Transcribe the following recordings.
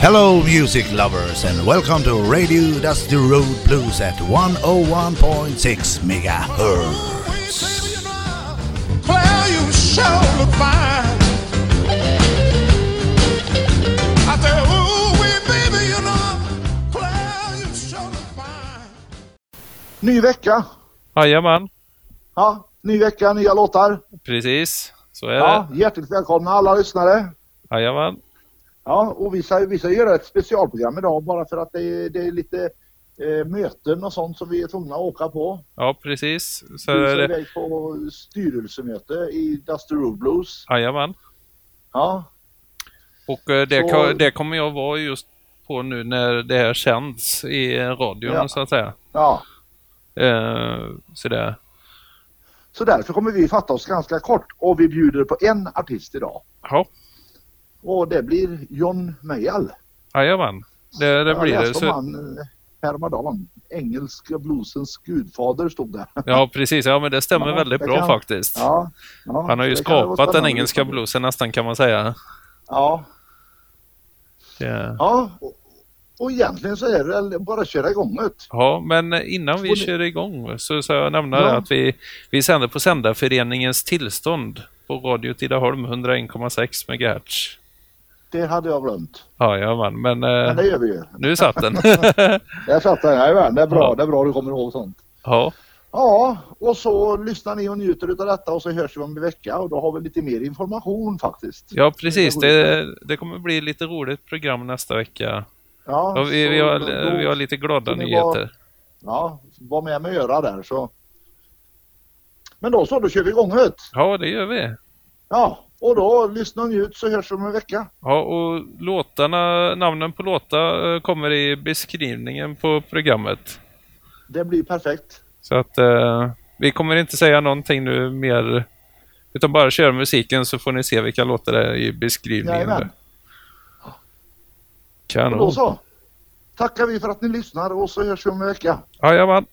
Hello, music lovers, and welcome to Radio Dusty Road Blues at 101.6 megahertz. Claire, you sure look fine. I said, ooh, wee, baby, you know, Claire, you sure look fine. Ny vecka. Jajamän, Ja, ny vecka, nya låtar. precis. Så är Ja, det. hjärtligt välkomna alla lyssnare. Jajamän. Ja, och vi ska, vi ska göra ett specialprogram idag bara för att det är, det är lite eh, möten och sånt som vi är tvungna att åka på. Ja, precis. Så Vi är det. iväg på styrelsemöte i Dusty Road Blues. Jajamän. Ja, Och eh, det, Så- det kommer jag vara just på nu när det här sänds i radion Ja. så att säga. ja. Eh, så det. Så därför kommer vi fatta oss ganska kort och vi bjuder på en artist idag. Ja, Och det blir John Mayall. jajamän. Det, det blir det. Så, han eh, häromdagen. Engelska bluesens gudfader stod där. ja, precis. Ja, men det stämmer Ja, väldigt det bra kan- faktiskt. Ja, ja, Han har ju det skapat den engelska bluesen nästan kan man säga. Ja, Det. ja. Och, och egentligen så är det väl bara att köra igång det. Ja, men innan vi kör igång så ska jag nämna Ja. att vi, vi sänder på Sändarföreningens tillstånd på Radio Tidaholm 101,6 MHz. Det hade jag glömt. Jajamän, men Men eh, det gör vi ju. nu satt den. Jag satt där, jajamän. Det är bra, Ja. det är bra du kommer ihåg sånt. ja, Ja, och så lyssnar ni och njuter av detta och så hörs vi om en vecka och då har vi lite mer information faktiskt. ja, precis. Det, det kommer bli lite roligt program nästa vecka. Ja, Ja, vi, vi, har, då- vi har lite glada nyheter. Ja, var med med öra där så. Men då så, då kör vi igång det. Ja, det gör vi. Ja, och då lyssna och njut så hörs vi om en vecka. Ja, och låtarna, namnen på låtar eh, kommer i beskrivningen på programmet. Det blir perfekt. Så att eh, vi kommer inte säga någonting nu mer utan bara köra musiken så får ni se vilka låtar det är i beskrivningen. Jajamän. där. Och Kanon. då så. Tackar vi för att ni lyssnar och så hörs vi om en vecka. Jajamän,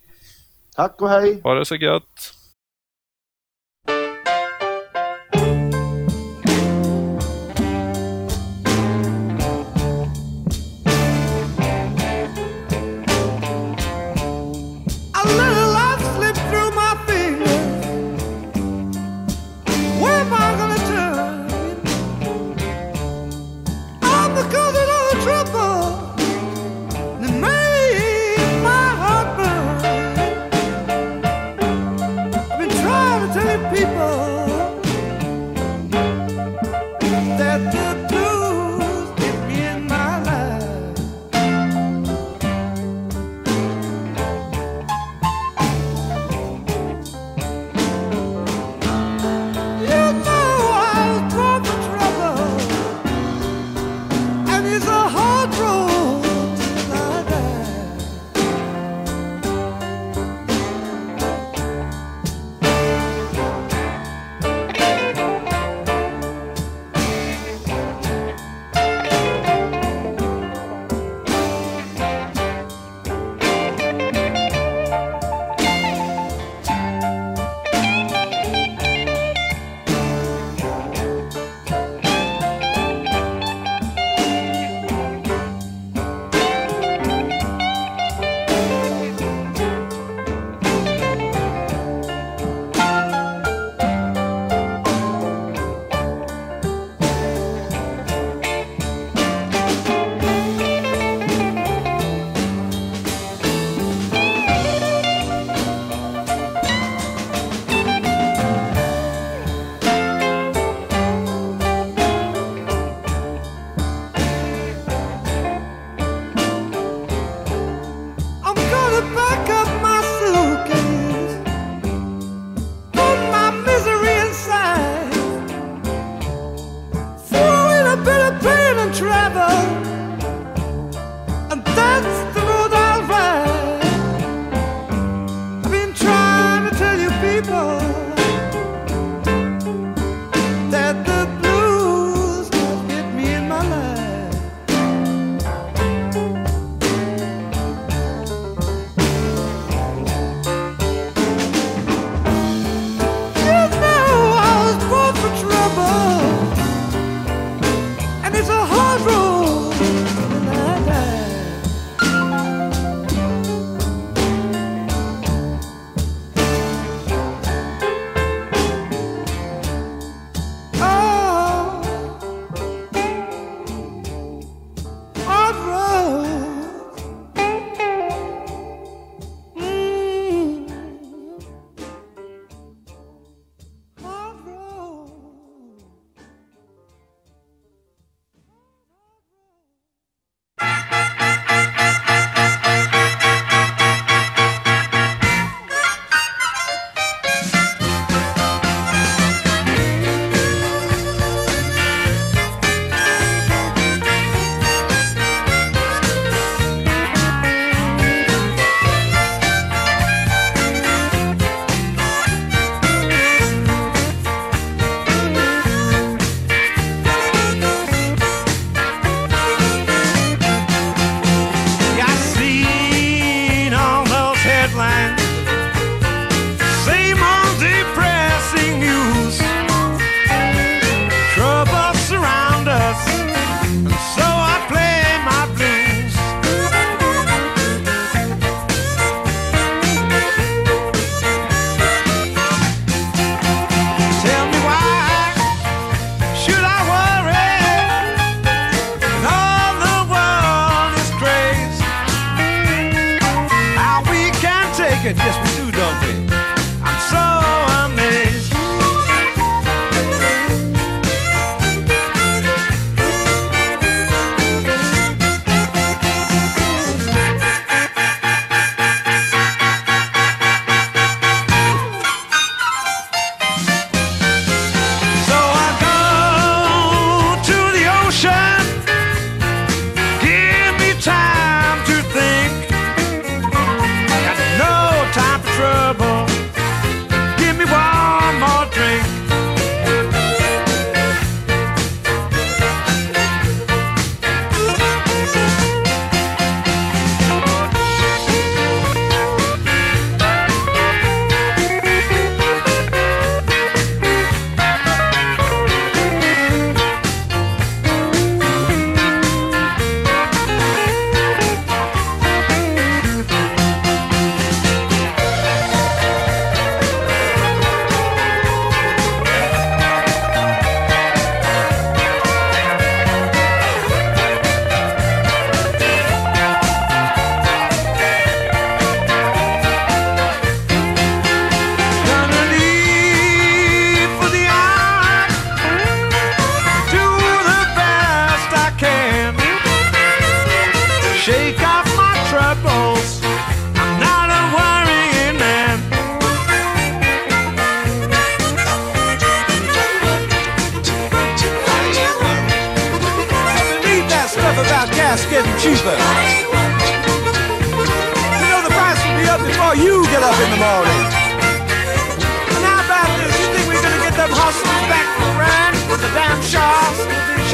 Tack och hej. ha det så gött.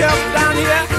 yourself down here.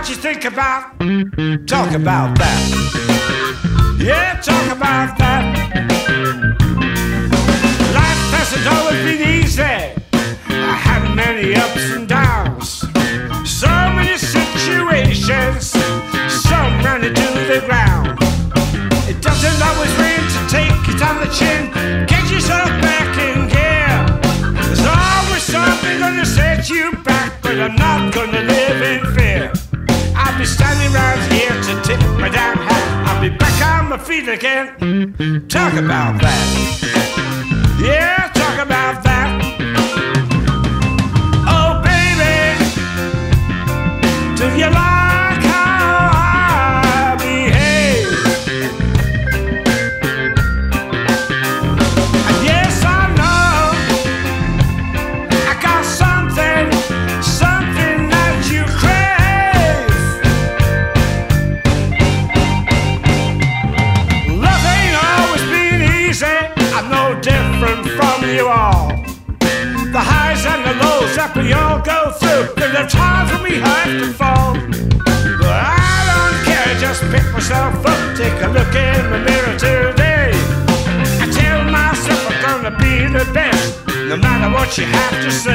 What you think about, talk about that. Yeah, talk about that. Life hasn't always been easy. I had many ups and downs. So many situations, some ran into the ground. It doesn't always rain to take it on the chin. Get yourself back in gear. There's always something gonna set you back, but I'm not gonna live in fear. I'll be standing right here to tip my damn hat. I'll be back on my feet again. Talk about that. Yeah, talk about that. Oh, baby, do you like you have to say.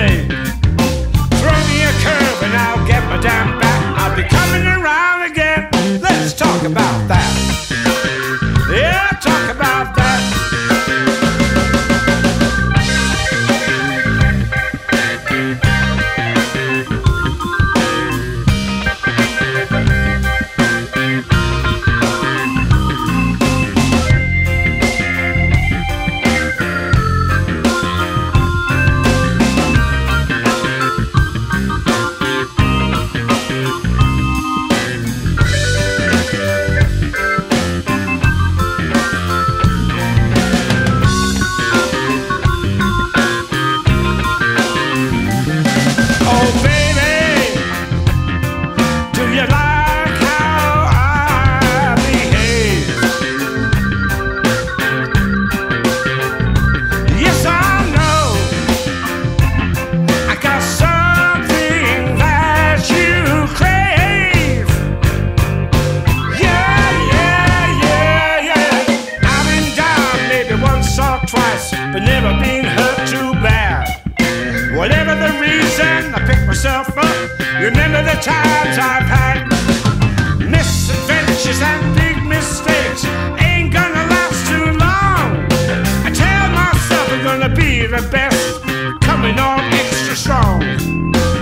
Remember the times I've had misadventures and big mistakes. Ain't gonna last too long. I tell myself I'm gonna be the best, coming on extra strong.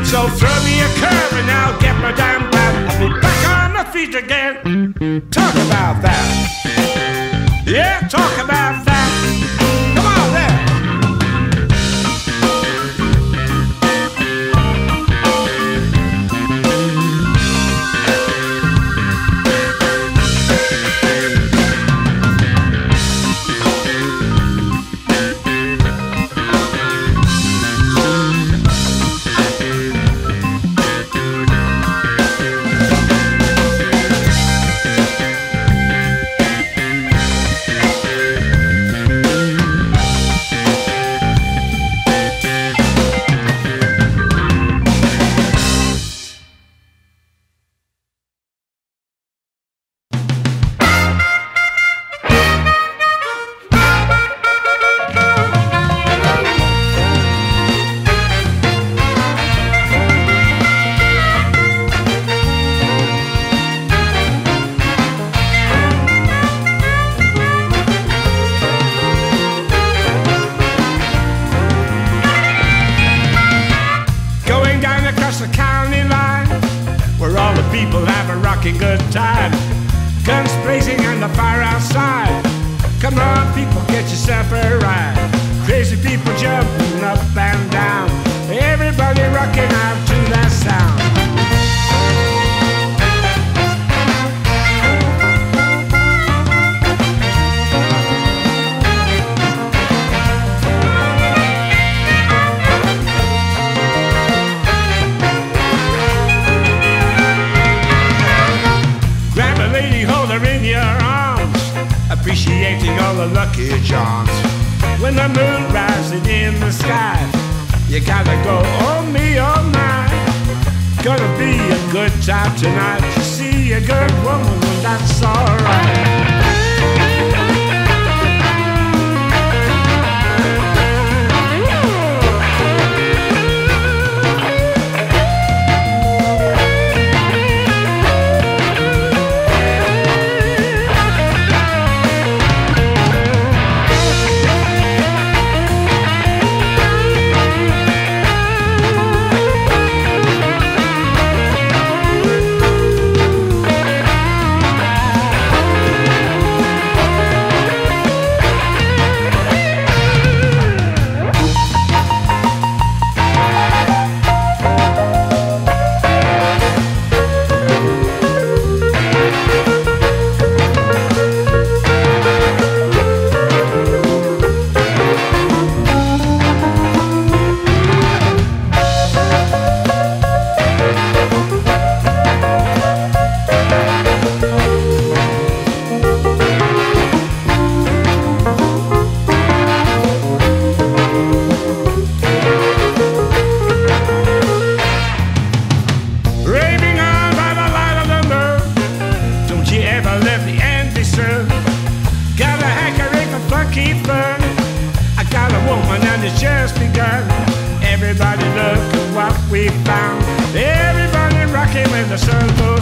So throw me a curve and I'll get my damn back. I'll be back on my feet again. Talk about that. Yeah, talk about that. time tonight to see a good woman. bound. Everybody rocking with the circle.